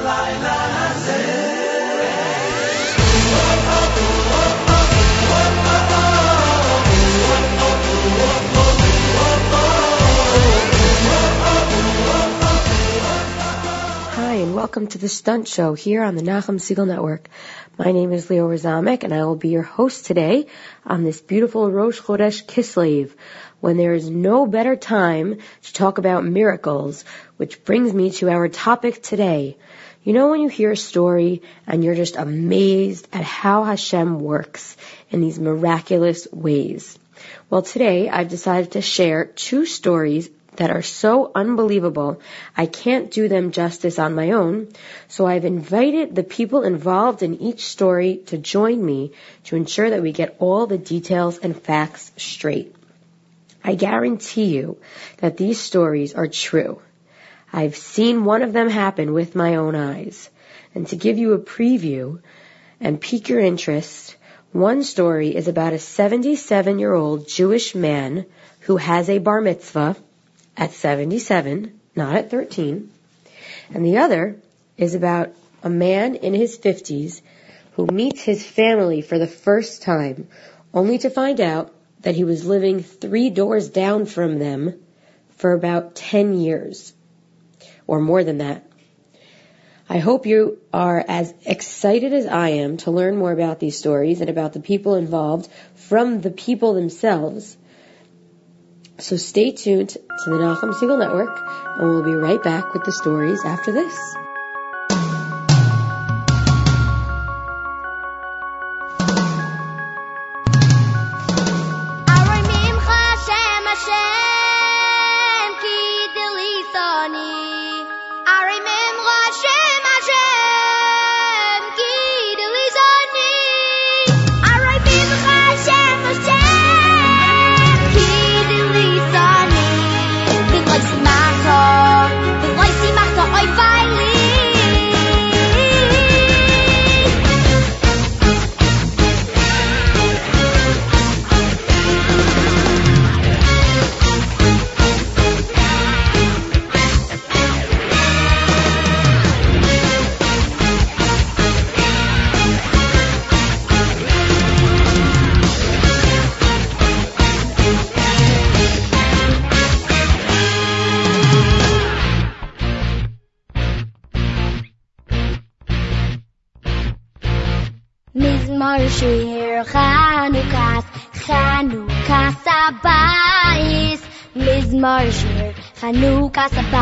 Hi, and welcome to the Stunt Show here on the Nachum Segal Network. My name is Leora Zomick, and I will be your host today on this beautiful Rosh Chodesh Kislev, when there is no better time to talk about miracles, which brings me to our topic today. You know when you hear a story and you're just amazed at how Hashem works in these miraculous ways? Well, today I've decided to share two stories that are so unbelievable, I can't do them justice on my own, so I've invited the people involved in each story to join me to ensure that we get all the details and facts straight. I guarantee you that these stories are true. I've seen one of them happen with my own eyes. And to give you a preview and pique your interest, one story is about a 77 year old Jewish man who has a bar mitzvah at 77, not at 13. And the other is about a man in his 50s who meets his family for the first time, only to find out that he was living three doors down from them for about 10 years, or more than that. I hope you are as excited as I am to learn more about these stories and about the people involved from the people themselves. So stay tuned to the Nachum Segal Network, and we'll be right back with the stories after this. Chanukas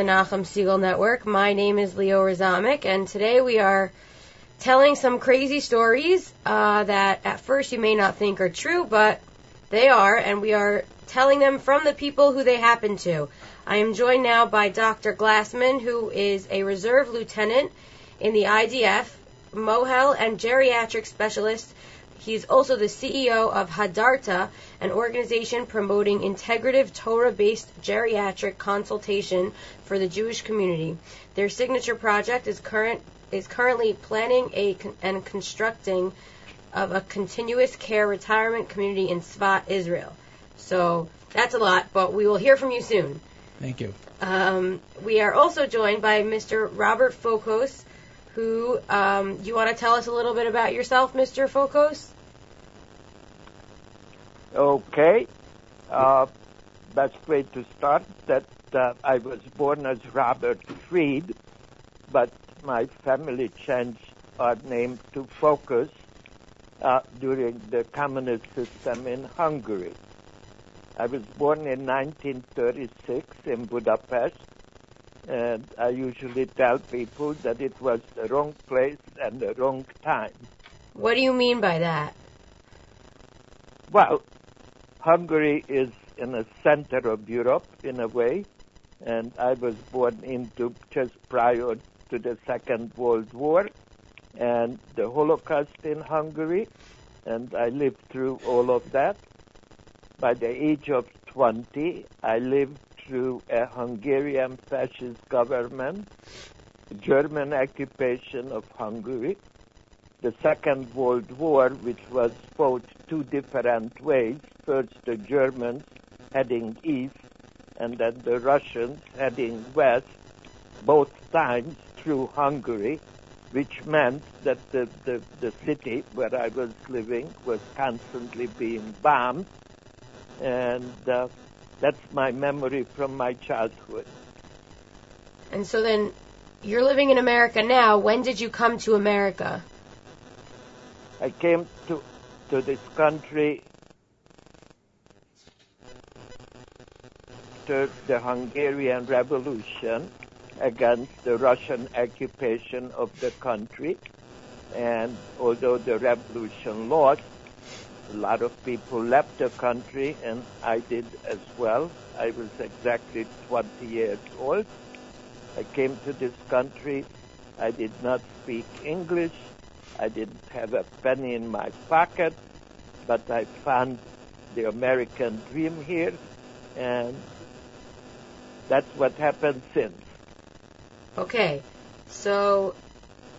the Nachum Segal Network. My name is Leora Zomick, and today we are telling some crazy stories uh, that at first you may not think are true, but they are, and we are telling them from the people who they happen to. I am joined now by Dr. Glassman, who is a reserve lieutenant in the IDF, Mohel, and geriatric specialist He's also the CEO of Hadarta, an organization promoting integrative Torah-based geriatric consultation for the Jewish community. Their signature project is current is currently planning a and constructing of a continuous care retirement community in Tzfat, Israel. So that's a lot, but we will hear from you soon. Thank you. Um, we are also joined by Mr. Robert Fokos, who um, you want to tell us a little bit about yourself, Mr. Fokos? Okay. Uh, best way to start that uh, I was born as Robert Fried, but my family changed our name to Fokos uh, during the communist system in Hungary. I was born in 1936 in Budapest, and I usually tell people that it was the wrong place and the wrong time. What do you mean by that? Well, Hungary is in the center of Europe in a way, and I was born into just prior to the Second World War and the Holocaust in Hungary, and I lived through all of that. By the age of 20, I lived through a Hungarian fascist government, German occupation of Hungary, the Second World War, which was fought two different ways. First, the Germans heading east, and then the Russians heading west, both times through Hungary, which meant that the, the, the city where I was living was constantly being bombed. And uh, that's my memory from my childhood. And so then you're living in America now. When did you come to America? I came to, to this country after the Hungarian Revolution against the Russian occupation of the country. And although the revolution lost, a lot of people left the country, and I did as well. I was exactly 20 years old. I came to this country. I did not speak English. I didn't have a penny in my pocket, but I found the American dream here, and that's what happened since. Okay, so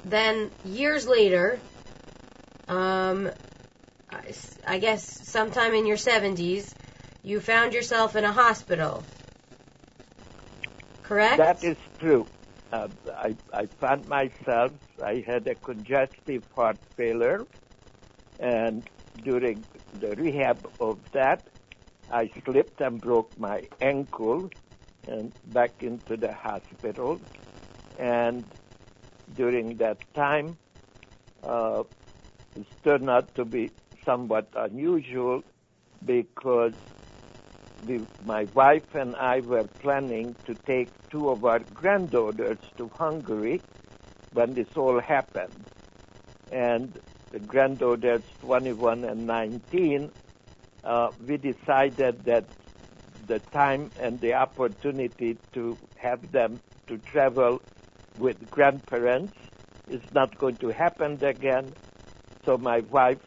then years later, um, I, guess sometime in your 70s, you found yourself in a hospital. Correct? That is true. Uh, I, I found myself, I had a congestive heart failure, and during the rehab of that, I slipped and broke my ankle and back into the hospital. And during that time, uh, it turned out to be somewhat unusual because my wife and I were planning to take two of our granddaughters to Hungary when this all happened. And the granddaughters 21 and 19, uh, we decided that the time and the opportunity to have them to travel with grandparents is not going to happen again. So my wife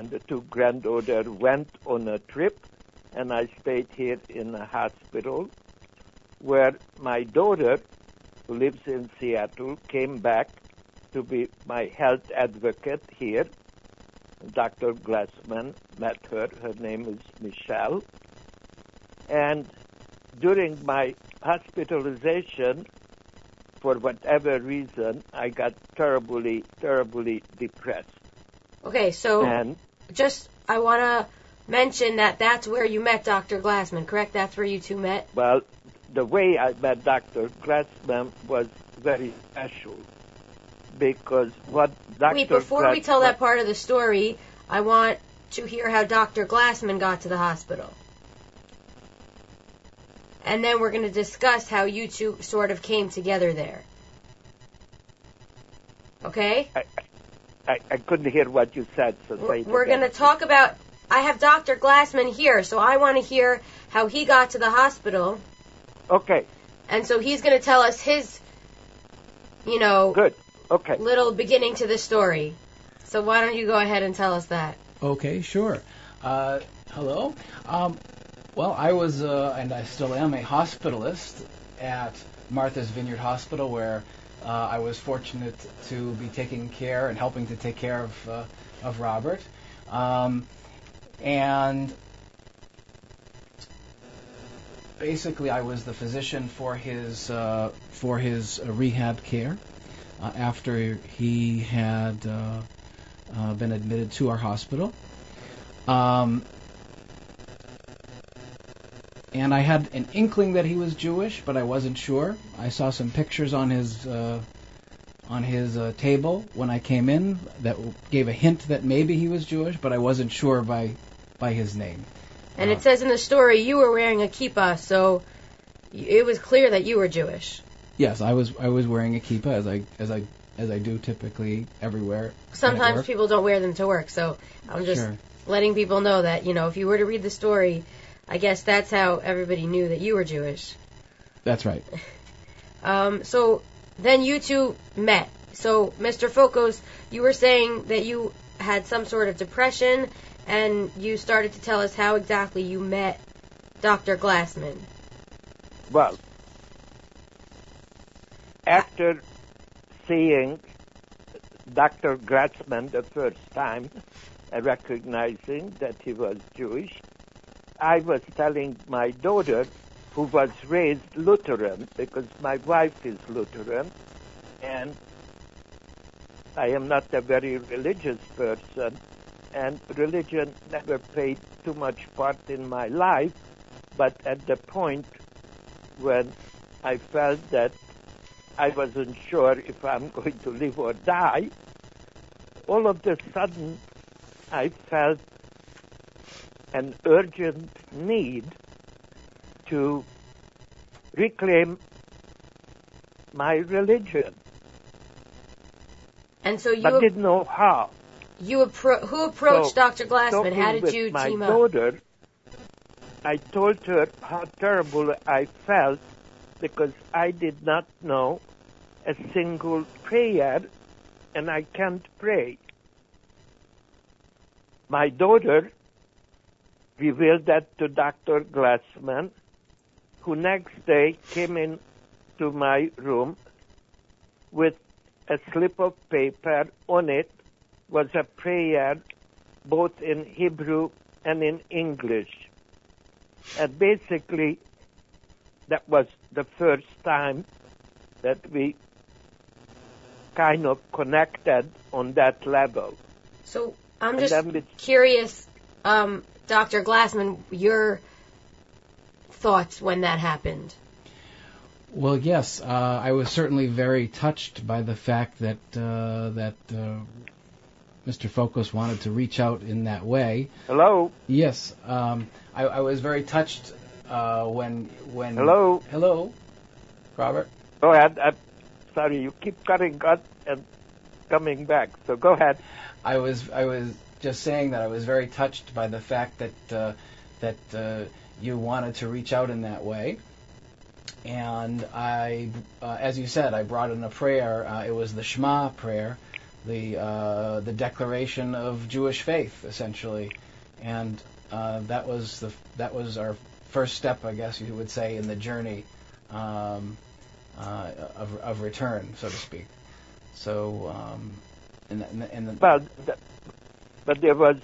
and the two granddaughters went on a trip and I stayed here in a hospital where my daughter, who lives in Seattle, came back to be my health advocate here. Dr. Glassman met her. Her name is Michelle. And during my hospitalization, for whatever reason, I got terribly, terribly depressed. Okay, so And just I want to mention that that's where you met Dr. Glassman, correct? That's where you two met? Well, the way I met Dr. Glassman was very special because what Dr. Wait, before we tell that part of the story, I want to hear how Dr. Glassman got to the hospital. and then we're going to discuss how you two sort of came together there. Okay? I, I, I couldn't hear what you said, so We're, say we're going to talk about. I have Dr. Glassman here, so I want to hear how he got to the hospital, Okay, and so he's going to tell us his, you know, good. Okay. little beginning to the story. So why don't you go ahead and tell us that? Okay, sure. Uh, hello. Um, well, I was, uh, and I still am, a hospitalist at Martha's Vineyard Hospital, where uh, I was fortunate to be taking care and helping to take care of uh, of Robert. Um, and basically, I was the physician for his uh, for his uh, rehab care uh, after he had uh, been admitted to our hospital. Um, and I had an inkling that he was Jewish, but I wasn't sure. I saw some pictures on his uh, on his uh, table when I came in that gave a hint that maybe he was Jewish, but I wasn't sure by by his name. And Uh, it says in the story you were wearing a kippah, so it was clear that you were Jewish. Yes, I was I was wearing a kippah as I as I as I do typically everywhere. Sometimes people don't wear them to work, so I'm just Sure. letting people know that, you know, if you were to read the story, I guess that's how everybody knew that you were Jewish. That's right. Um, so then you two met. So, Mr. Fokos, you were saying that you had some sort of depression, and you started to tell us how exactly you met Dr. Glassman. Well, after seeing Dr. Glassman the first time and recognizing that he was Jewish, I was telling my daughter, who was raised Lutheran, because my wife is Lutheran, and I am not a very religious person, and religion never played too much part in my life, but at the point when I felt that I wasn't sure if I'm going to live or die, all of a sudden I felt an urgent need to reclaim my religion, And so you but didn't know how. you appro- who approached So, Dr. Glassman? How did you my team up? daughter, I told her how terrible I felt because I did not know a single prayer and I can't pray. My daughter revealed that to Dr. Glassman, who next day came in to my room with a slip of paper. On it was a prayer both in Hebrew and in English. And basically, that was the first time that we kind of connected on that level. So I'm And just curious, um, Dr. Glassman, your thoughts when that happened. Well, yes, uh, I was certainly very touched by the fact that uh, that uh, Mr. Fokos wanted to reach out in that way. Hello? Yes, um, I, I was very touched uh, when when. Hello? Hello, Robert. Go ahead. I'm sorry, you keep cutting out and coming back. So go ahead. I was I was just saying that I was very touched by the fact that uh, that uh, you wanted to reach out in that way. And I, uh, as you said, I brought in a prayer. It was the Shema prayer, the the declaration of Jewish faith, essentially, and that was the that was our first step, I guess you would say, in the journey um, uh, of of return, so to speak. So, um, and, and, and the, Well, but there was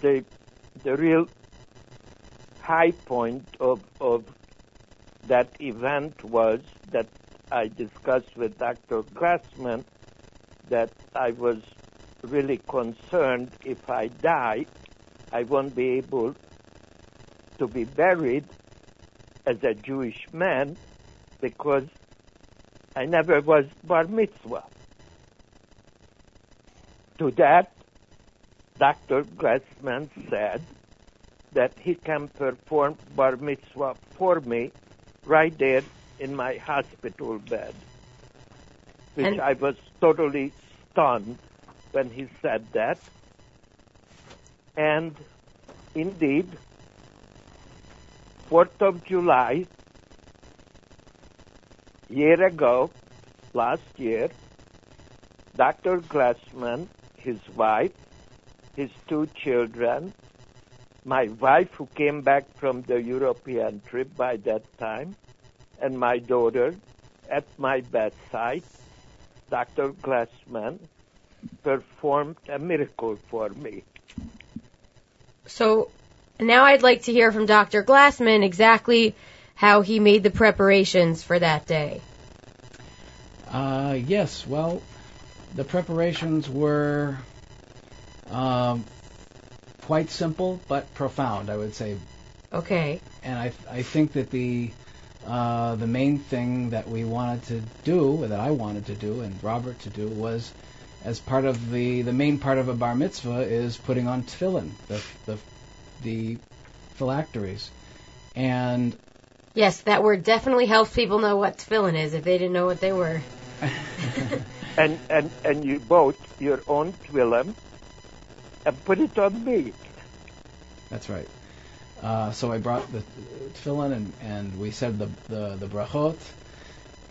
the the real high point of of that event was that I discussed with Dr. Glassman that I was really concerned if I die, I won't be able to be buried as a Jewish man because I never was bar mitzvah. To that, Dr. Glassman said that he can perform bar mitzvah for me right there in my hospital bed, which And- I was totally stunned when he said that. And indeed, 4th of July, year ago, last year, Dr. Glassman, his wife, his two children, my wife who came back from the European trip by that time, and my daughter at my bedside, Dr. Glassman performed a miracle for me. So now I'd like to hear from Dr. Glassman exactly how he made the preparations for that day. Uh, yes, well, the preparations were um, quite simple but profound, I would say. Okay. And I, I think that the uh, the main thing that we wanted to do, that I wanted to do, and Robert to do, was as part of the the main part of a bar mitzvah is putting on tefillin, the the the phylacteries, and Yes, that word definitely helps people know what tefillin is if they didn't know what they were. And, and, and you bought your own tefillin and put it on me. That's right. Uh, so I brought the tefillin and, and we said the, the, the brachot,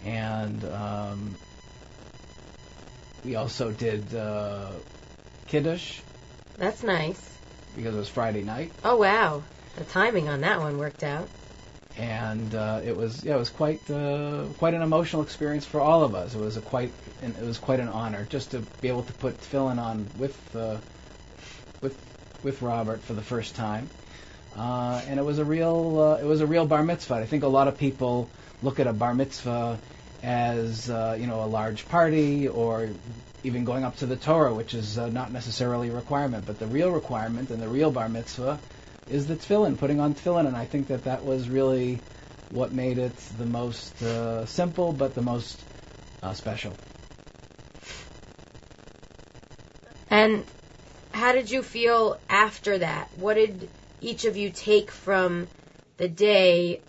and um, we also did uh, kiddush That's nice. because it was Friday night, Oh wow. The timing on that one worked out. and uh, it was yeah it was quite uh, quite an emotional experience for all of us. It was a quite an, it was quite an honor just to be able to put tefillin on with uh, with with Robert for the first time. Uh, and it was a real uh, it was a real bar mitzvah. I think a lot of people look at a bar mitzvah as uh, you know a large party or even going up to the Torah, which is uh, not necessarily a requirement. But the real requirement and the real bar mitzvah is the tefillin, putting on tefillin, and I think that that was really what made it the most uh, simple but the most uh, special. And how did you feel after that? What did each of you take from the day?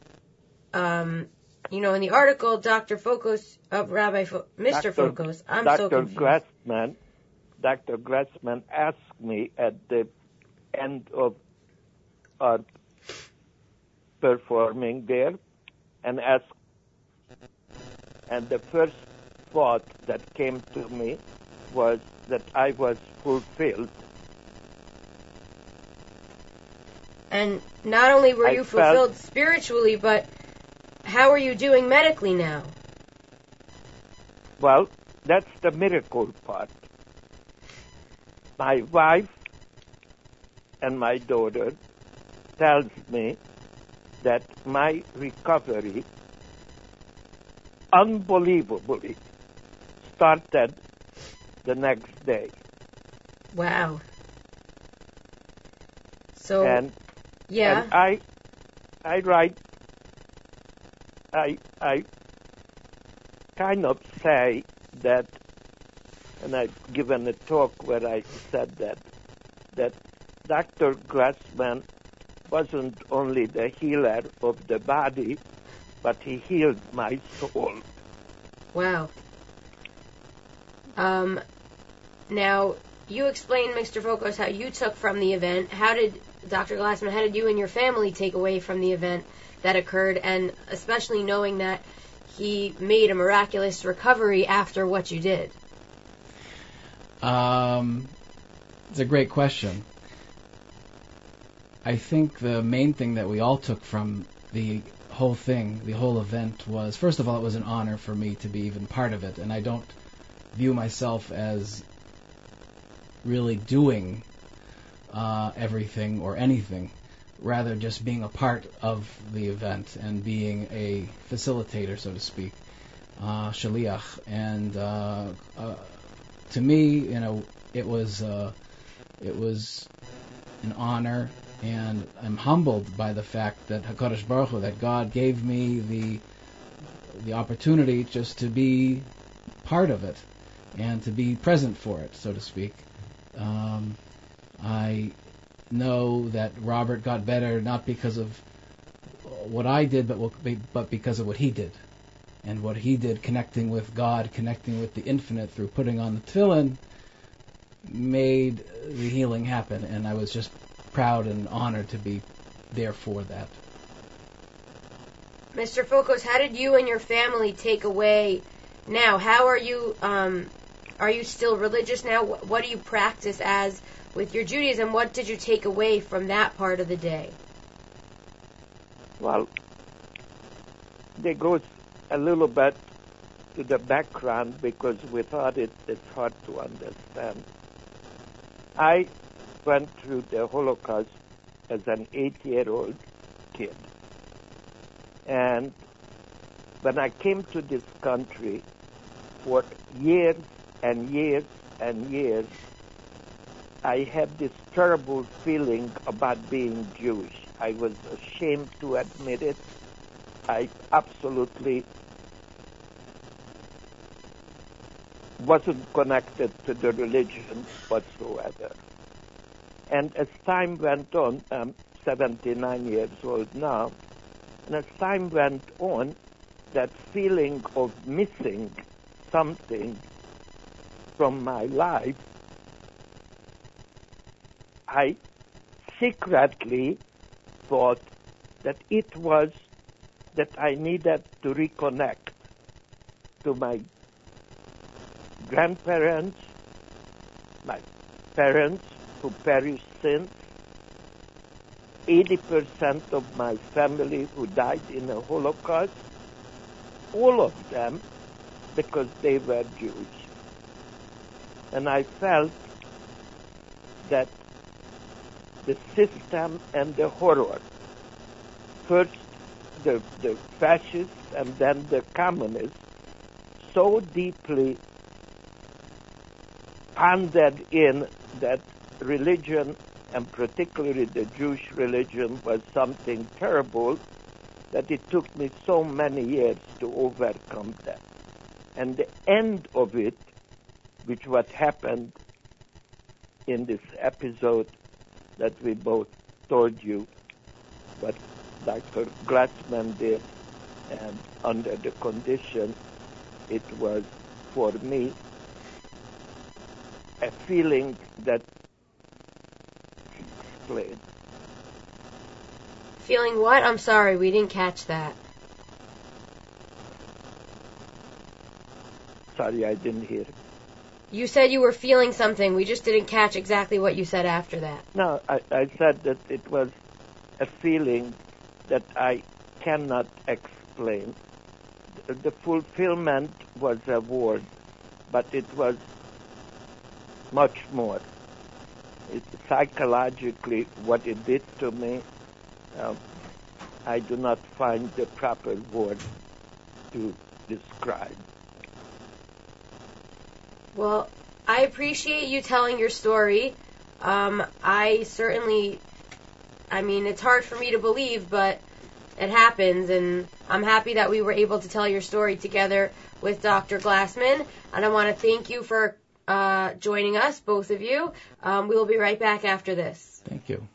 Um, you know, in the article, Dr. Fokos, uh, Rabbi, Fo- Mr. Fokos, I'm so Dr. confused. Glassman, Dr. Glassman asked me at the end of our performing there and asked, and the first thought that came to me was that I was fulfilled. And not only were I you felt- fulfilled spiritually, but how are you doing medically now? Well, that's the miracle part. My wife and my daughter tells me that my recovery unbelievably started the next day. Wow. So, And yeah. And I, I write, I, I kind of say that, and I've given a talk where I said that, that Dr. Glassman wasn't only the healer of the body, but he healed my soul. Wow. Um, now, you explained, Mr. Fokos, how you took from the event. How did Dr. Glassman, how did you and your family take away from the event that occurred, and especially knowing that he made a miraculous recovery after what you did? Um, it's a great question. I think the main thing that we all took from the whole thing, the whole event, was first of all, it was an honor for me to be even part of it, and I don't view myself as really doing uh, everything or anything, rather just being a part of the event and being a facilitator, so to speak, uh, shaliach, and uh, uh, to me, you know, it was uh, it was an honor, and I'm humbled by the fact that Hakadosh Baruch Hu, that God gave me the the opportunity just to be part of it and to be present for it, so to speak. Um, I know that Robert got better not because of what I did, but but because of what he did, and what he did, connecting with God, connecting with the infinite through putting on the tefillin, made the healing happen. And I was just proud and honored to be there for that. Mr. Fokos, how did you and your family take away now? How are you? Um, are you still religious now? What do you practice as with your Judaism? What did you take away from that part of the day? Well, they go a little bit to the background because without it, it's hard to understand. I went through the Holocaust as an eight-year-old kid. And when I came to this country, for years and years and years, I had this terrible feeling about being Jewish. I was ashamed to admit it. I absolutely wasn't connected to the religion whatsoever. And as time went on, I'm 79 years old now, and as time went on, that feeling of missing something from my life, I secretly thought that it was that I needed to reconnect to my grandparents, my parents who perished since, 80% of my family who died in the Holocaust, all of them because they were Jews. And I felt that the system and the horror, first the, the fascists and then the communists, so deeply pondered in that religion and particularly the Jewish religion was something terrible that it took me so many years to overcome that. And the end of it, which what happened in this episode that we both told you, what Dr. Glassman did, and under the condition, it was for me a feeling that explain. Feeling what? I'm sorry, we didn't catch that. Sorry, I didn't hear. You said you were feeling something. We just didn't catch exactly what you said after that. No, I, I said that it was a feeling that I cannot explain. The, fulfillment was a word, but it was much more it, psychologically what it did to me, um, I do not find the proper word to describe. Well, I appreciate you telling your story. Um, I certainly, I mean, it's hard for me to believe, but it happens, and I'm happy that we were able to tell your story together with Dr. Glassman. And I want to thank you for uh, joining us, both of you. Um, we will be right back after this. Thank you.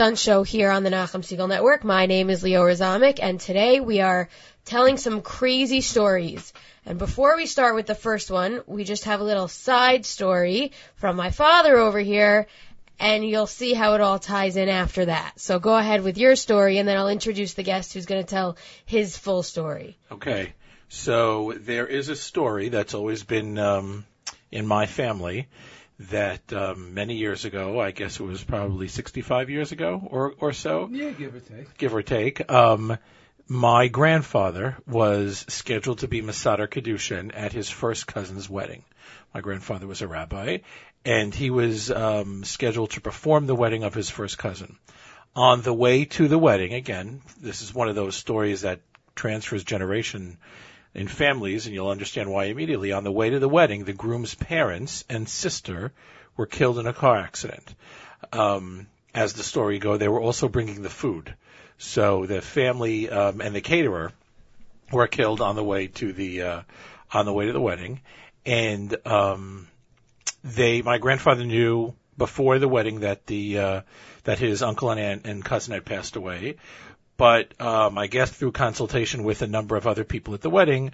Stunt Show here on the Nachum Segal Network. My name is Leora Zomick, and today we are telling some crazy stories. And before we start with the first one, we just have a little side story from my father over here, and you'll see how it all ties in after that. So go ahead with your story, and then I'll introduce the guest who's going to tell his full story. Okay. So there is a story that's always been um, in my family that um, many years ago, I guess it was probably 65 years ago or or so, Yeah, give or take. give or take. Um, my grandfather was scheduled to be Mesader Kiddushin at his first cousin's wedding. My grandfather was a rabbi, and he was um, scheduled to perform the wedding of his first cousin. On the way to the wedding, again, this is one of those stories that transfers generation in families, and you'll understand why immediately. On the way to the wedding, the groom's parents and sister were killed in a car accident. Um, as the story go, they were also bringing the food. So the family um, and the caterer were killed on the way to the uh, on the way to the wedding, and um, they my grandfather knew before the wedding that the uh, that his uncle and aunt and cousin had passed away, but um, I guess through consultation with a number of other people at the wedding,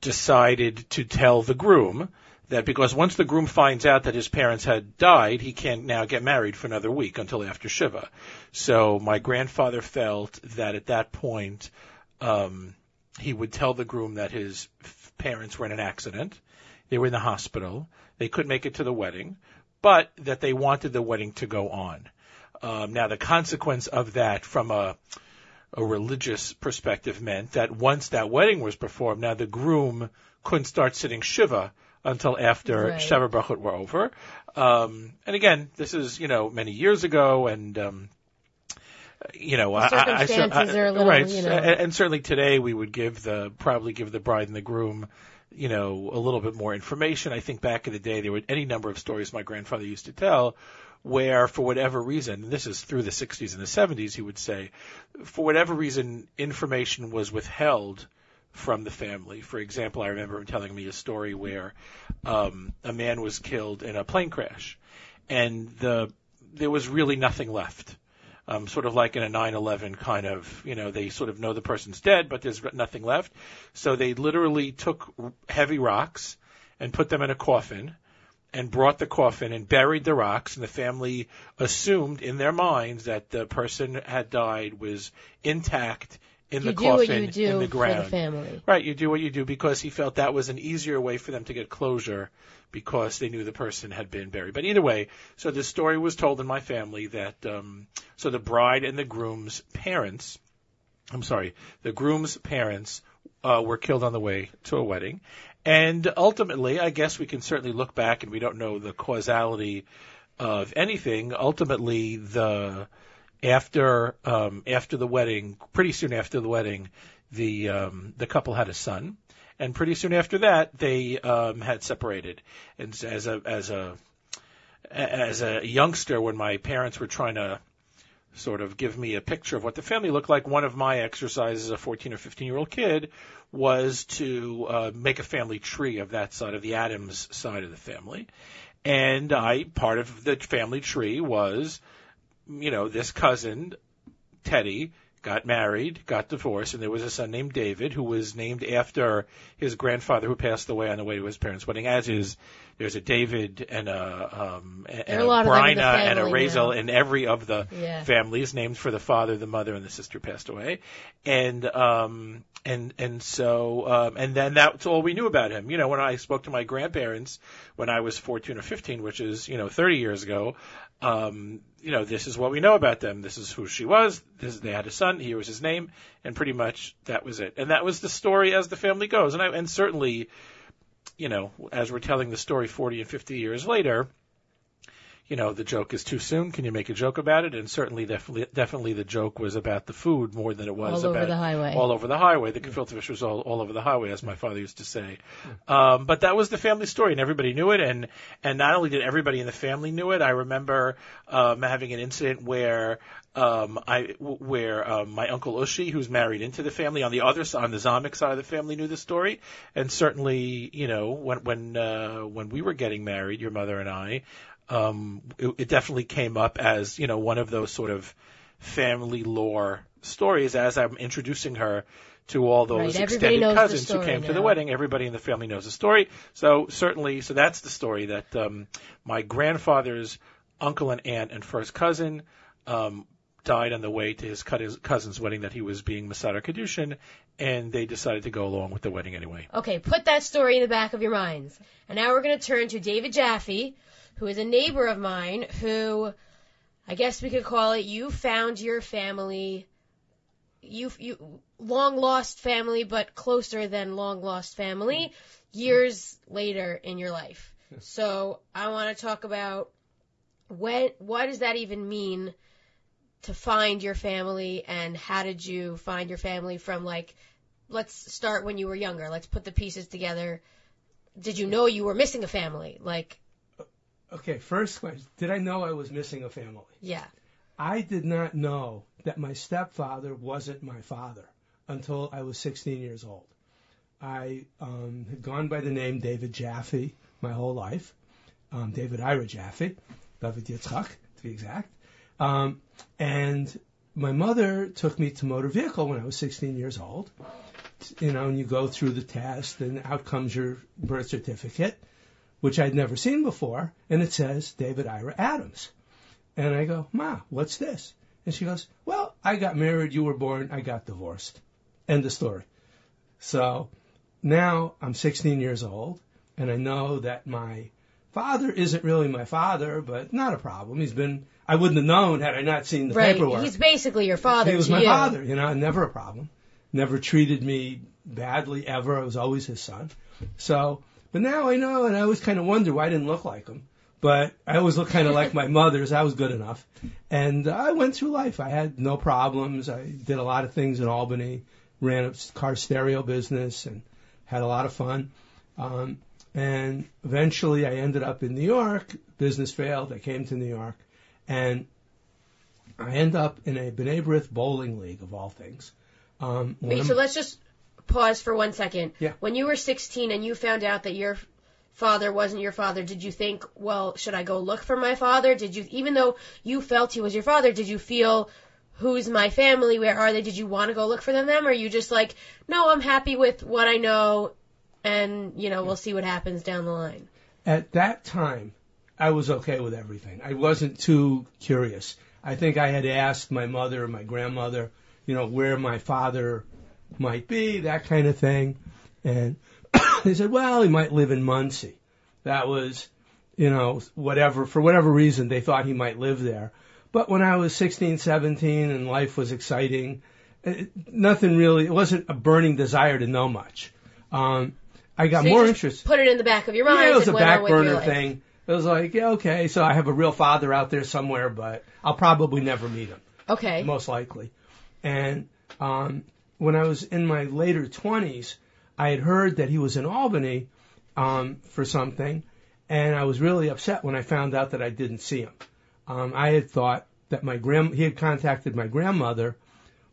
decided to tell the groom that because once the groom finds out that his parents had died, he can't now get married for another week until after Shiva. So my grandfather felt that at that point, um, he would tell the groom that his parents were in an accident, they were in the hospital, they couldn't make it to the wedding, but that they wanted the wedding to go on. Um, now the consequence of that from a a religious perspective meant that once that wedding was performed, now the groom couldn't start sitting shiva until after Right. Sheva Brachot were over. Um, and again, this is, you know, many years ago and, um, you know, I- I- I, circumstances are a little, right, you know. and, and certainly today we would give the, probably give the bride and the groom, you know, a little bit more information. I think back in the day there were any number of stories my grandfather used to tell where for whatever reason, this is through the 60s and the 70s, he would say, for whatever reason, information was withheld from the family. For example, I remember him telling me a story where um, a man was killed in a plane crash, and the there was really nothing left. Um, sort of like in a 9/11 kind of, you know, they sort of know the person's dead, but there's nothing left. So they literally took heavy rocks and put them in a coffin and brought the coffin and buried the rocks, and the family assumed in their minds that the person had died was intact in you the do what coffin you do in the ground. the family. Right, you do what you do because he felt that was an easier way for them to get closure because they knew the person had been buried. But either way, so the story was told in my family that um, so the bride and the groom's parents, I'm sorry, the groom's parents uh, were killed on the way to a wedding, and ultimately, I guess we can certainly look back and we don't know the causality of anything. Ultimately, the after um, after the wedding, pretty soon after the wedding, the um, the couple had a son, and pretty soon after that, they um, had separated. And as a as a as a youngster, when my parents were trying to sort of give me a picture of what the family looked like, one of my exercises as a 14 or 15 year old kid was to uh, make a family tree of that side of the Adams side of the family. And I, part of the family tree was, you know, this cousin, Teddy, got married, got divorced, and there was a son named David who was named after his grandfather who passed away on the way to his parents' wedding. As is, there's a David and a um, and There a lot of them in the Bryna and a Razel in every of the Yeah. families named for the father, the mother, and the sister passed away, and um, and and so um, and then that's all we knew about him. You know, when I spoke to my grandparents when I was 14 or 15, which is you know 30 years ago, um, you know, this is what we know about them. This is who she was. This, they had a son. Here was his name, and pretty much that was it. And that was the story as the family goes. And I, and certainly, you know, as we're telling the story 40 and 50 years later, you know, the joke is too soon. Can you make a joke about it? And certainly, definitely, definitely, the joke was about the food more than it was All over about the highway. all over the highway. The gefilte fish was all, all over the highway, as my father used to say. Um, but that was the family story, and everybody knew it. And and not only did everybody in the family knew it, I remember um, having an incident where um, I where um, my uncle Ushi, who's married into the family on the other side, on the Zomick side of the family, knew the story. And certainly, you know, when when uh, when we were getting married, your mother and I. um, it, it definitely came up as you know one of those sort of family lore stories as I'm introducing her to all those Right, extended cousins who came to the wedding. Everybody in the family knows the story. So certainly, so that's the story that um, my grandfather's uncle and aunt and first cousin um, died on the way to his cousin's wedding that he was being Mesader Kiddushin, and they decided to go along with the wedding anyway. Okay, put that story in the back of your minds. And now we're going to turn to David Jaffe, who is a neighbor of mine who I guess we could call it you found your family you you long lost family but closer than long lost family years later in your life. So, I want to talk about when what does that even mean to find your family and how did you find your family from like let's start when you were younger. Let's put the pieces together. Did you know you were missing a family? Like, Okay, first question. Did I know I was missing a family? yeah. I did not know that my stepfather wasn't my father until I was 16 years old. I um, had gone by the name David Jaffe my whole life, um, David Ira Jaffe, David Yitzchak to be exact. Um, and my mother took me to motor vehicle when I was 16 years old. You know, and you go through the test, and out comes your birth certificate, which I'd never seen before, and it says David Ira Adams. And I go, Ma, what's this? And she goes, Well, I got married, you were born, I got divorced. End of story. So now I'm 16 years old, and I know that my father isn't really my father, but not a problem. He's been, I wouldn't have known had I not seen the Right. paperwork. He's basically your father He was my you. father, you know, never a problem. Never treated me badly ever. I was always his son. So, but now I know, and I always kind of wonder why I didn't look like him. But I always looked kind of like my mother's. I was good enough. And uh, I went through life. I had no problems. I did a lot of things in Albany, ran a car stereo business, and had a lot of fun. Um, and eventually I ended up in New York. Business failed. I came to New York. And I end up in a B'nai B'rith bowling league of all things. Um, Wait, so let's just pause for one second. Yeah. When you were 16 and you found out that your father wasn't your father, did you think, well, should I go look for my father? Did you, even though you felt he was your father, did you feel, who's my family? Where are they? Did you want to go look for them? Them? Or are you just like, no, I'm happy with what I know, and you know, we'll see what happens down the line. at that time, I was okay with everything. I wasn't too curious. I think I had asked my mother, my grandmother, you know, where my father might be, that kind of thing. And they said, well, he might live in Monsey. That was, you know, whatever, for whatever reason, they thought he might live there. But when I was 16, 17 and life was exciting, it, nothing really, it wasn't a burning desire to know much. Um, I got So more interest. Put it in the back of your mind. Yeah, it was a and went on back burner thing. It was like, yeah, okay, so I have a real father out there somewhere, but I'll probably never meet him, Okay. most likely. And um, when I was in my later 20s, I had heard that he was in Albany um, for something, and I was really upset when I found out that I didn't see him. Um, I had thought that my grand he had contacted my grandmother,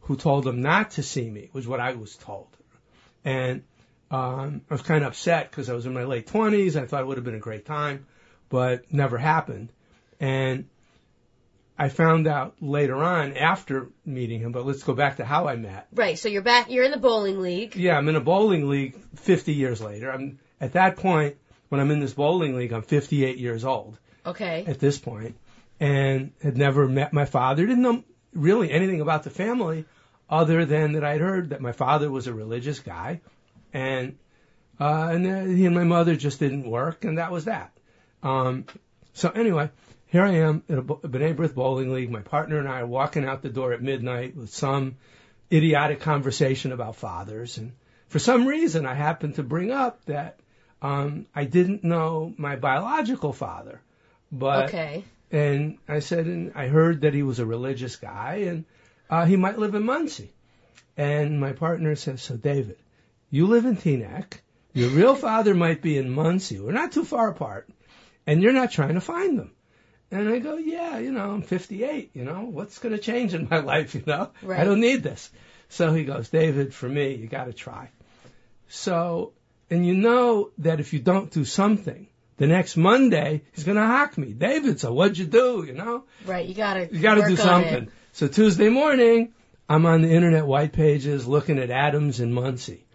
who told him not to see me, was what I was told, and um, I was kind of upset because I was in my late 20s. I thought it would have been a great time, but never happened. And I found out later on after meeting him, but let's go back to how I met. Right. So you're back. You're in the bowling league. Yeah, I'm in a bowling league 50 years later. I'm at that point when I'm in this bowling league, I'm 58 years old Okay. at this point, and had never met my father. Didn't know really anything about the family, other than that I'd heard that my father was a religious guy, and uh, and he and my mother just didn't work, and that was that. Um, so anyway, here I am at a B'nai B'rith bowling league. My partner and I are walking out the door at midnight with some idiotic conversation about fathers, and for some reason I happened to bring up that um, I didn't know my biological father, but Okay. and I said, and I heard that he was a religious guy and uh, he might live in Monsey. And my partner says, so David, you live in Teaneck. Your real father might be in Monsey. We're not too far apart. And you're not trying to find them. And I go, yeah, you know, I'm 58, you know, what's going to change in my life, you know? Right. I don't need this. So he goes, David, for me, you got to try. So, and you know that if you don't do something, The next Monday, he's going to hack me. David, so what'd you do? You know? Right. You gotta. You got to do something. So Tuesday morning, I'm on the internet white pages looking at Adams and Monsey.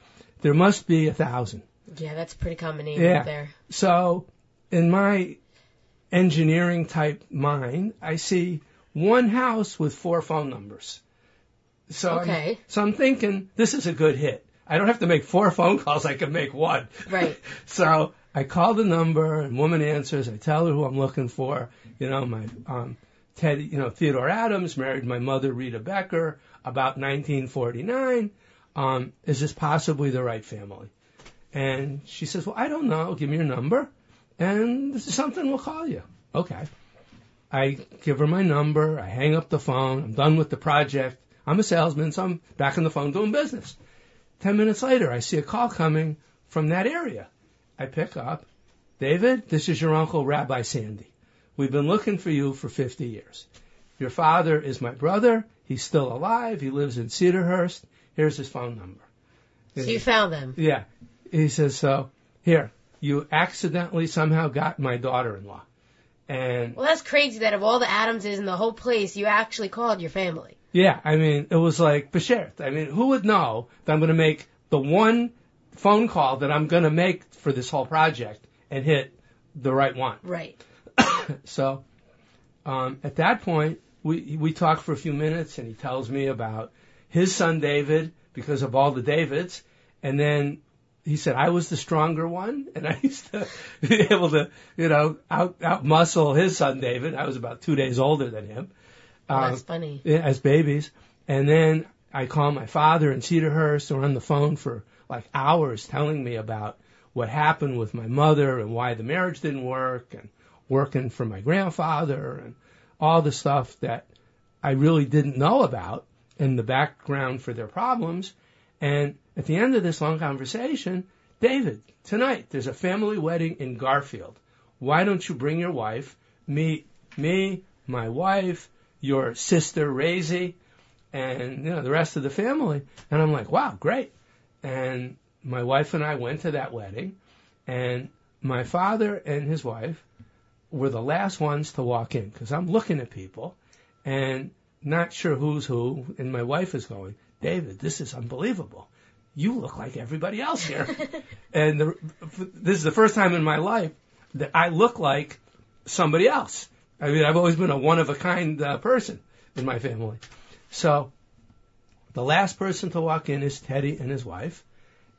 There must be a thousand. Yeah, that's a pretty common name Yeah. there. So in my engineering type mind, I see one house with four phone numbers. So I'm- Okay. so I'm thinking this is a good hit. I don't have to make four phone calls. I can make one. Right. so I call the number and woman answers. I tell her who I'm looking for. You know, my um, Teddy, you know, Theodore Adams married my mother Rita Becker about 1949. Um, is this possibly the right family? And she says, well, I don't know. Give me your number. And this is something we'll call you. Okay. I give her my number. I hang up the phone. I'm done with the project. I'm a salesman, so I'm back on the phone doing business. Ten minutes later, I see a call coming from that area. I pick up. David, this is your uncle, Rabbi Sandy. We've been looking for you for 50 years. Your father is my brother. He's still alive. He lives in Cedarhurst. Here's his phone number. So you found them. Yeah. He says, so here, you accidentally somehow got my daughter-in-law. And Well, that's crazy that of all the Adamses in the whole place, you actually called your family. yeah, I mean, it was like Beshert. I mean, who would know that I'm going to make the one phone call that I'm going to make for this whole project and hit the right one? Right. So um, at that point, we we talk for a few minutes, and he tells me about his son David because of all the Davids, and then he said I was the stronger one, and I used to be able to you know out out muscle his son David. I was about two days older than him. Um, that's funny. yeah, as babies. And then I call my father in Cedarhurst. We're on the phone for like hours telling me about what happened with my mother and why the marriage didn't work and working for my grandfather and all the stuff that I really didn't know about and the background for their problems. And at the end of this long conversation, David, tonight there's a family wedding in Garfield. Why don't you bring your wife, meet me, my wife, your sister Razy, and you know the rest of the family. And I'm like, wow, great. And my wife and I went to that wedding, and my father and his wife were the last ones to walk in because I'm looking at people and not sure who's who. And my wife is going, David, this is unbelievable. You look like everybody else here. and the, this is the first time in my life that I look like somebody else. I mean, I've always been a one of a kind uh, person in my family. So the last person to walk in is Teddy and his wife,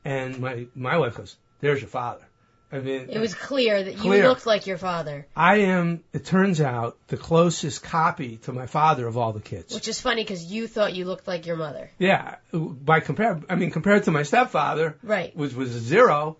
and my my wife goes, "There's your father." I mean, It was clear that you looked like your father, I am. It turns out the closest copy to my father of all the kids. which is funny because you thought you looked like your mother. Yeah, by compare, I mean compared to my stepfather, Right. which was a zero,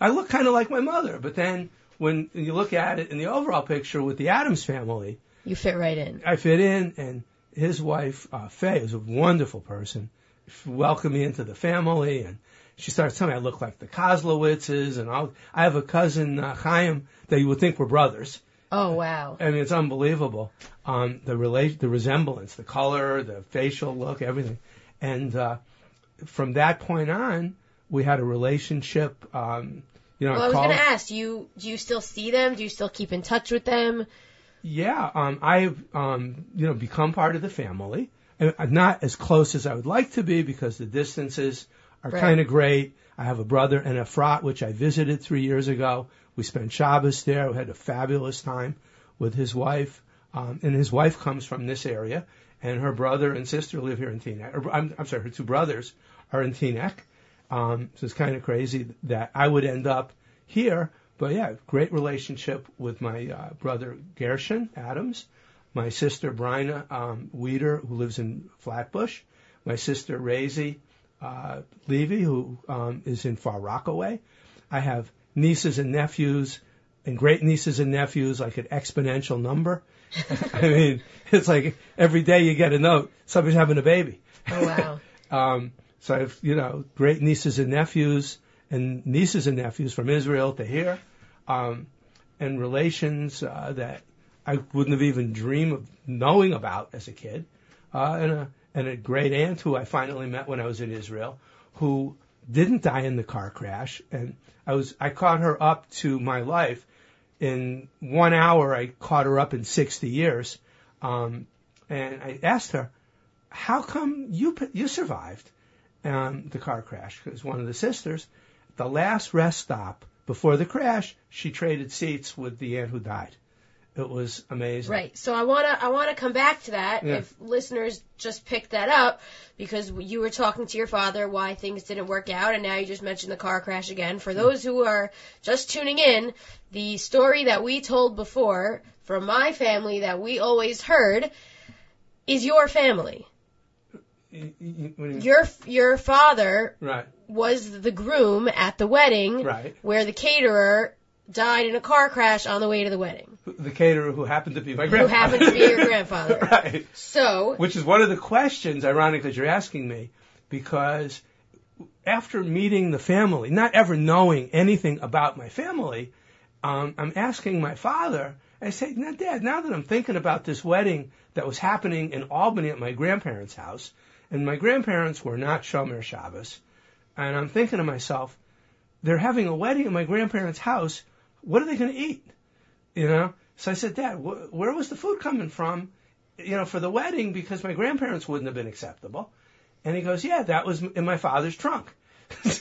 I look kind of like my mother. But then when you look at it in the overall picture with the Adams family, You fit right in. I fit in, and his wife uh, Faye is a wonderful person. She welcomed me into the family, and she starts telling me I look like the Kozlowitzes, and all. I have a cousin uh, Chaim that you would think were brothers. Oh wow. I mean, it's unbelievable. Um, the relation, the resemblance, the color, the facial look, everything. And uh, from that point on, we had a relationship. Um, you know, Well, I was gonna ask do you. Do you still see them? Do you still keep in touch with them? Yeah, um, I've um, you know become part of the family. Uh, Not as close as I would like to be because the distances are Right. kind of great. I have a brother in Efrat, which I visited three years ago. We spent Shabbos there. We had a fabulous time with his wife, um, and his wife comes from this area, and her brother and sister live here in Teaneck. Or, I'm, I'm sorry, her two brothers are in Teaneck. Um, so it's kind of crazy that I would end up here. But yeah, great relationship with my uh, brother Gershon Adams, my sister Bryna um, Weeder, who lives in Flatbush, my sister Razy uh, Levy, who um, is in Far Rockaway. I have nieces and nephews and great nieces and nephews, like an exponential number. I mean, it's like every day you get a note, somebody's having a baby. Oh wow. Um, so I have, you know, great nieces and nephews and nieces and nephews from Israel to here, um, and relations uh, that I wouldn't have even dreamed of knowing about as a kid, uh, and a and a great aunt who I finally met when I was in Israel, who didn't die in the car crash, and I was I caught her up to my life in one hour, I caught her up in 60 years. Um, and I asked her, how come you, you survived um, the car crash? Because one of the sisters, the last rest stop before the crash, she traded seats with the aunt who died. It was amazing. Right. So I wanna I wanna come back to that Yeah. if listeners just picked that up because you were talking to your father why things didn't work out and now you just mentioned the car crash again. For those who are just tuning in, the story that we told before from my family that we always heard is your family. You? Your your father Right. was the groom at the wedding Right. where the caterer died in a car crash on the way to the wedding. The caterer who happened to be my grandfather. Who happened to be your grandfather. right. So Which is one of the questions, ironically, that you're asking me, because after meeting the family, not ever knowing anything about my family, um, I'm asking my father. I say, now, Dad, now that I'm thinking about this wedding that was happening in Albany at my grandparents' house, and my grandparents were not Shomer Shabbos, and I'm thinking to myself, they're having a wedding at my grandparents' house. What are they going to eat? You know. So I said, Dad, wh- where was the food coming from? You know, for the wedding because my grandparents wouldn't have been acceptable. And he goes, Yeah, that was in my father's trunk.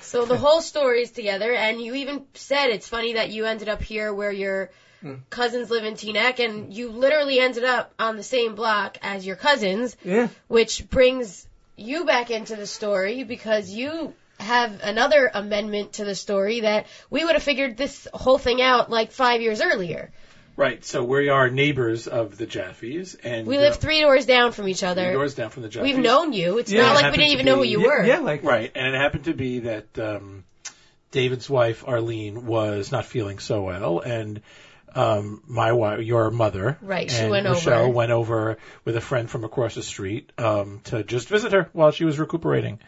So the whole story is together, and you even said it's funny that you ended up here where your Hmm. cousins live in Teaneck, and you literally ended up on the same block as your cousins, yeah. which brings you back into the story because you have another amendment to the story that we would have figured this whole thing out like five years earlier. Right. So we are neighbors of the Jaffes, and We live uh, three doors down from each three other. doors down from the Jaffes. We've known you. It's Yeah, not it like we didn't to even know who you yeah, were. Yeah, like Right, and it happened to be that um, David's wife Arlene was not feeling so well, and um, my wife, your mother, Right, she and went Michelle over. went over with a friend from across the street um, to just visit her while she was recuperating.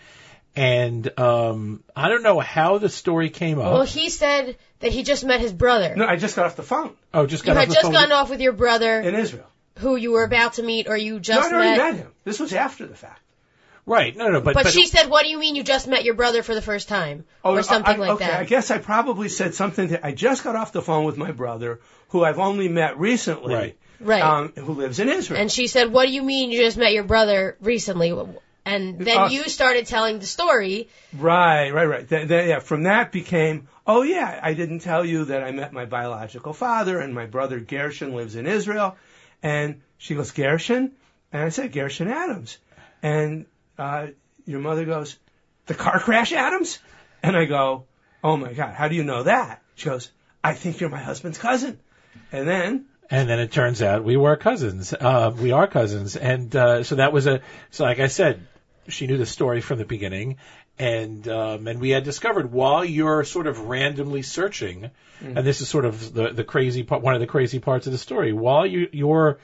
And um, I don't know how the story came up. Well, he said that he just met his brother. no, I just got off the phone oh, just you got had off the just phone. gotten off with your brother, in Israel. who you were about to meet, or you just No, just I'd already met. met him. This was after the fact. Right, no, no, but But, she said, "What do you mean you just met your brother for the first time, or something I, like okay, that?" I guess I probably said something that I just got off the phone with my brother, who I've only met recently, Right. Right. um, who lives in Israel. and she said, "What do you mean you just met your brother recently?" And then Uh, you started telling the story. Right, right, right. Th- th- yeah, from that became, oh yeah, I didn't tell you that I met my biological father and my brother Gershon lives in Israel. And she goes, Gershon? And I said, Gershon Adams. And, uh, your mother goes, the car crash Adams? And I go, oh my God, how do you know that? She goes, I think you're my husband's cousin. And then, And then it turns out we were cousins. Uh, we are cousins, and uh, so that was a. So like I said, she knew the story from the beginning, and um, and we had discovered while you're sort of randomly searching, and this is sort of the the crazy part, one of the crazy parts of the story. While you you're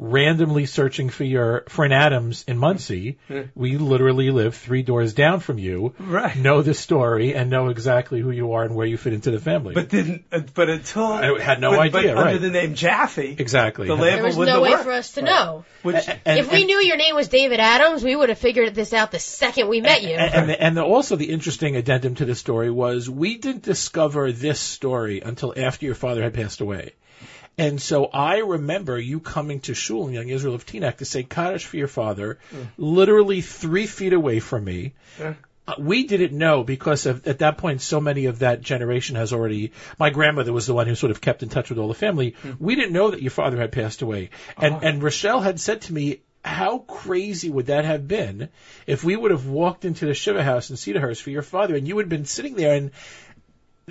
randomly searching for your for an Adams in Monsey, we literally live three doors down from you, Right. know the story, and know exactly who you are and where you fit into the family. but didn't, but until, I had no but, idea, but under the name Jaffe, exactly. the label There was wouldn't no way worked. for us to know. Which, and- if we and- knew your name was David Adams, we would have figured this out the second we met you. And, and, the, and the, also the interesting addendum to the story was we didn't discover this story until after your father had passed away. And so I remember you coming to shul in Young Israel of Teaneck to say Kaddish for your father, hmm. literally three feet away from me. Yeah. Uh, We didn't know because of, at that point so many of that generation has already. My grandmother was the one who sort of kept in touch with all the family. Hmm. We didn't know that your father had passed away, and uh-huh. and Rochelle had said to me, "How crazy would that have been if we would have walked into the Shiva house in Cedarhurst for your father, and you would have been sitting there and."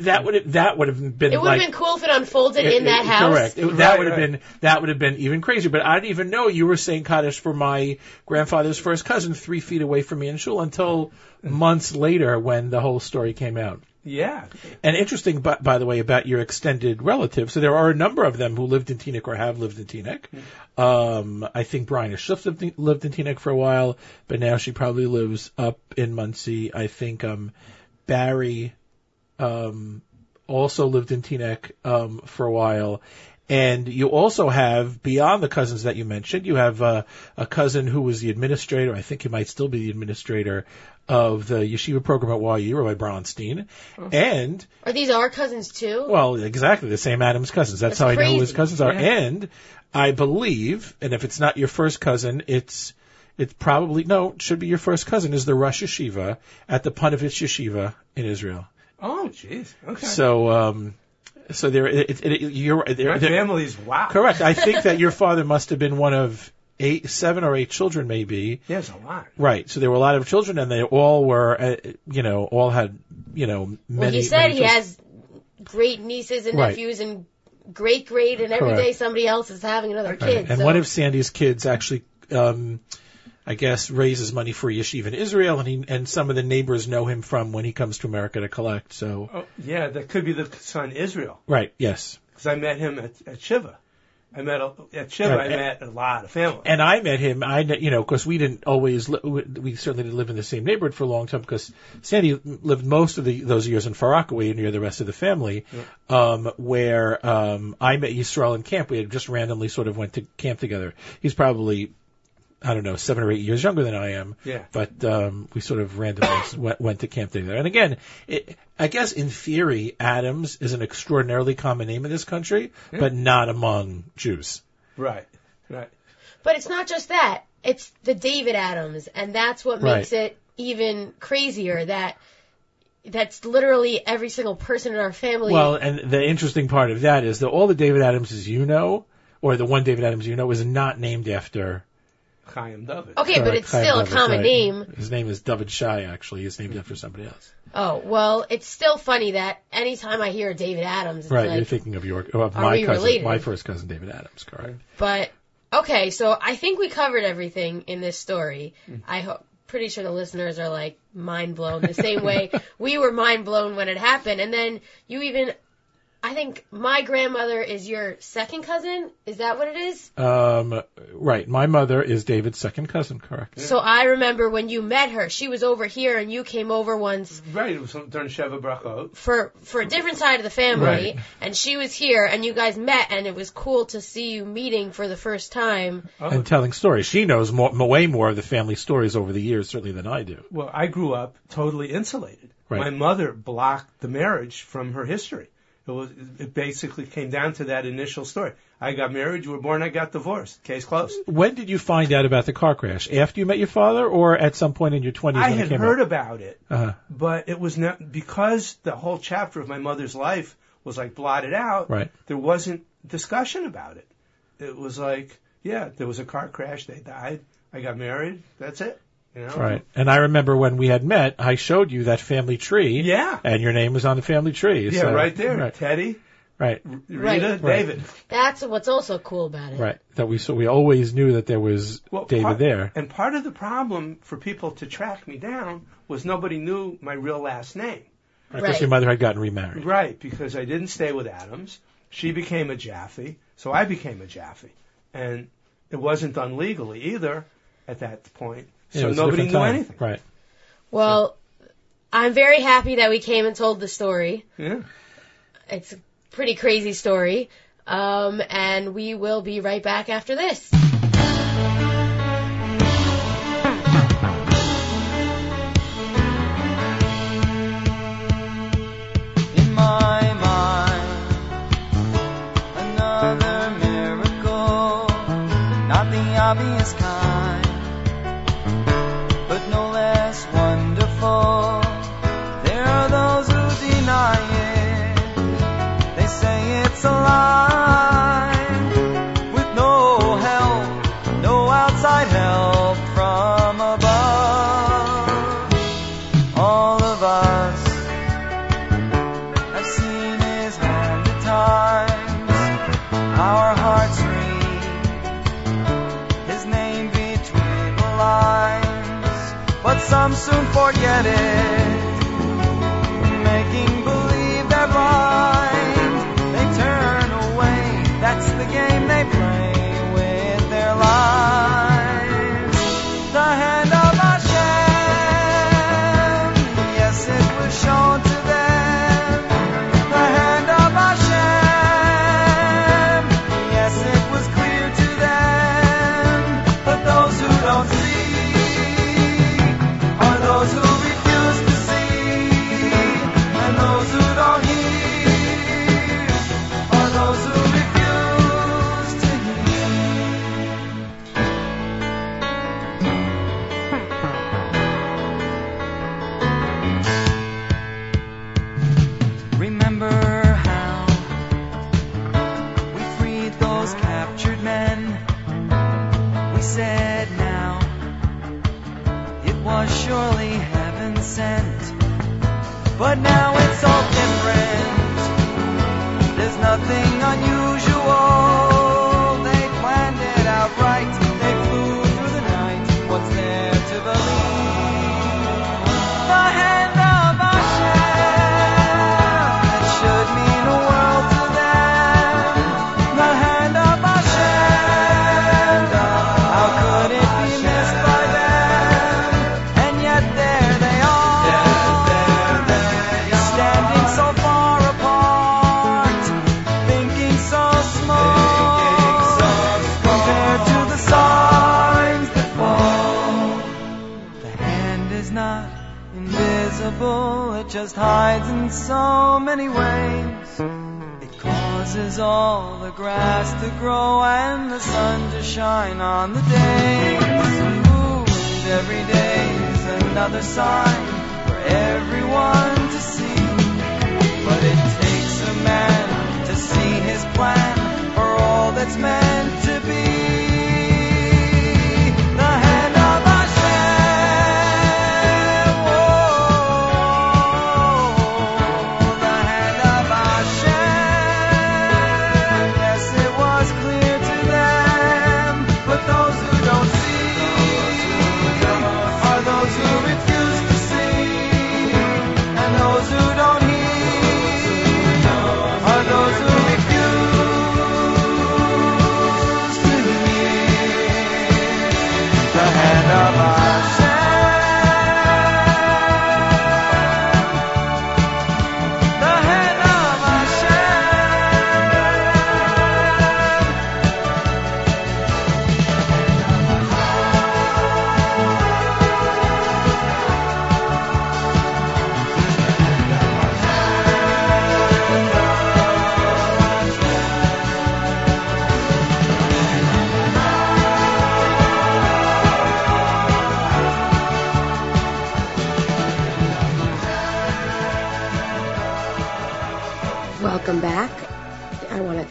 That would have, that would have been it would like have been cool if it unfolded in that it- house. Correct. It- that Right, would have right. been that would have been even crazier. But I didn't even know you were saying Kaddish for my grandfather's first cousin, three feet away from me in shul, until months later when the whole story came out. yeah. And interesting, by, by the way, about your extended relatives. So there are a number of them who lived in Teaneck or have lived in Teaneck. Um, I think Brian Schiff lived in, lived in Teaneck for a while, but now she probably lives up in Monsey. I think um, Barry um, also lived in Teaneck um, for a while. And you also have, beyond the cousins that you mentioned, you have uh, a cousin who was the administrator, I think he might still be the administrator of the yeshiva program at YU, Rabbi Bronstein. And, Are these our cousins too? well, exactly the same Adam's cousins. That's, That's how I know who his cousins are. Yeah. And I believe, and if it's not your first cousin, it's it's probably no, it should be your first cousin is the Rosh Yeshiva at the Ponevezh Yeshiva in Israel. Oh, jeez. Okay. So, um, so there, it, it, it, you're My there, there- family's wow. correct. I think that your father must have been one of eight, seven or eight children, maybe. There's a lot. Right. So there were a lot of children, and they all were, uh, you know, all had, you know, many. well, he said many he has great nieces and Right. nephews and great great, and every Correct. day somebody else is having another Right. kid. And so- one of Sandy's kids actually, um, I guess, raises money for yeshiva in Israel, and he and some of the neighbors know him from when he comes to America to collect. So, Oh, yeah, that could be the son Israel, right, yes. because I met him at, at Shiva. I met a, at Shiva. Right. I met a lot of family. And I met him. I, you know, because we didn't always, li- we certainly didn't live in the same neighborhood for a long time. Because Sandy lived most of the, those years in Far Rockaway near the rest of the family, um, where um, I met Yisrael in camp. We had just randomly sort of went to camp together. He's probably, I don't know, seven or eight years younger than I am. Yeah. But um, we sort of randomly went, went to camp together. And again, it, I guess in theory, Adams is an extraordinarily common name in this country, but not among Jews. right, right. But it's not just that. It's the David Adams, and that's what Right. makes it even crazier that that's literally every single person in our family. Well, and the interesting part of that is that all the David Adamses you know, or the one David Adams you know, is not named after. Chaim David. okay, but it's Chaim still a common right. name. His name is David Shai, actually. He's named after somebody else. Oh, well, it's still funny that anytime I hear David Adams, it's Right, you're thinking of your of Are my we cousin, related? my first cousin, David Adams, correct? But okay, so I think we covered everything in this story. Mm. I hope pretty sure the listeners are like mind blown the same way we were mind blown when it happened. And then you even I think my grandmother is your second cousin. Is that what it is? Um, right, my mother is David's second cousin, correct? So I remember when you met her, she was over here and you came over once Right, it was during Sheva Brachot. for for a different side of the family Right. and she was here and you guys met and it was cool to see you meeting for the first time. Oh, And telling stories. She knows more, way more of the family stories over the years, certainly than I do. well, I grew up totally insulated. Right. My mother blocked the marriage from her history. It was it basically came down to that initial story. I got married, you were born, I got divorced. Case closed. When did you find out about the car crash? After you met your father, or at some point in your twenties I had heard out? about it, Uh-huh. but it was not because the whole chapter of my mother's life was like blotted out. Right. There wasn't discussion about it. It was like, yeah, there was a car crash, they died, I got married, that's it. You know? Right. And I remember when we had met, I showed you that family tree. Yeah. And your name was on the family tree. Yeah, so- right there. Right. Teddy, Right. R- Right. Rita, Right. David. That's what's also cool about it. Right. That we so we always knew that there was Well, David part- there. And part of the problem for people to track me down was nobody knew my real last name. Because Right. your mother had gotten remarried. Right, because I didn't stay with Adams. She became a Jaffe, so I became a Jaffe. And it wasn't done legally either at that point. Yeah, So nobody knew time. anything. Right. Well, I'm very happy that we came and told the story. Yeah. It's a pretty crazy story. Um, and we will be right back after this. in my mind. Another miracle, not the obvious kind, sign for everyone to see. But it takes a man to see his plan for all that's meant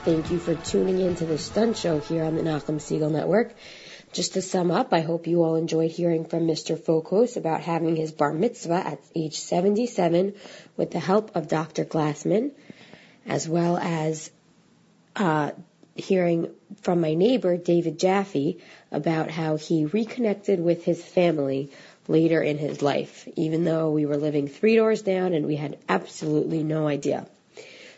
thank you for tuning in to the Stunt Show here on the Nachum Segal Network. Just to sum up, I hope you all enjoyed hearing from Mr. Fokos about having his bar mitzvah at age 77 with the help of Dr. Glassman, as well as uh, hearing from my neighbor, David Jaffe, about how he reconnected with his family later in his life, even though we were living three doors down and we had absolutely no idea.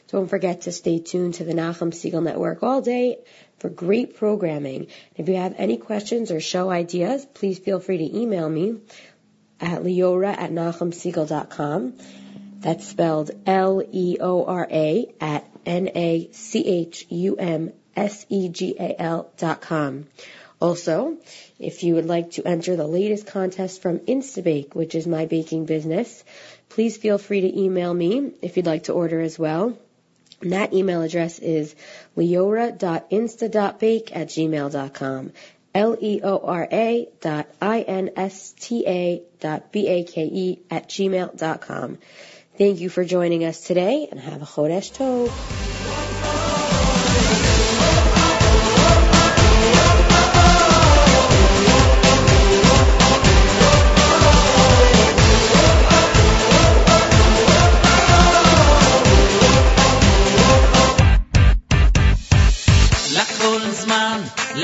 Don't forget to stay tuned to the Nachum Segal Network all day for great programming. If you have any questions or show ideas, please feel free to email me at leora at nachumsegal.com. That's spelled L-E-O-R-A at N-A-C-H-U-M-S-E-G-A-L dot com. Also, if you would like to enter the latest contest from Instabake, which is my baking business, please feel free to email me if you'd like to order as well. And that email address is leora.insta.bake at gmail.com. L-E-O-R-A dot I-N-S-T-A dot B-A-K-E at gmail.com. Thank you for joining us today and have a Chodesh Tov.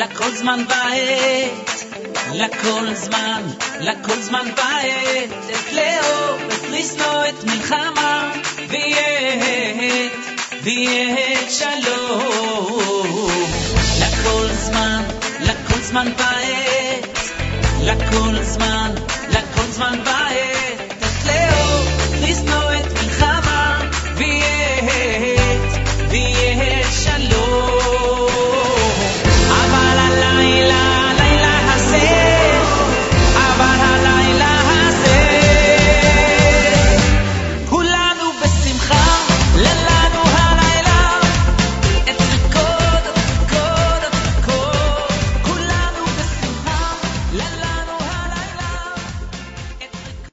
לכל זמן בעת, לכל זמן, לכל זמן בעת, את לאו, את ריסנו, את מלחמה, ויהיה, ויהיה שלום. לכל זמן, לכל זמן בעת, לכל זמן, לכל זמן בעת, את לאו, את ריסנו, את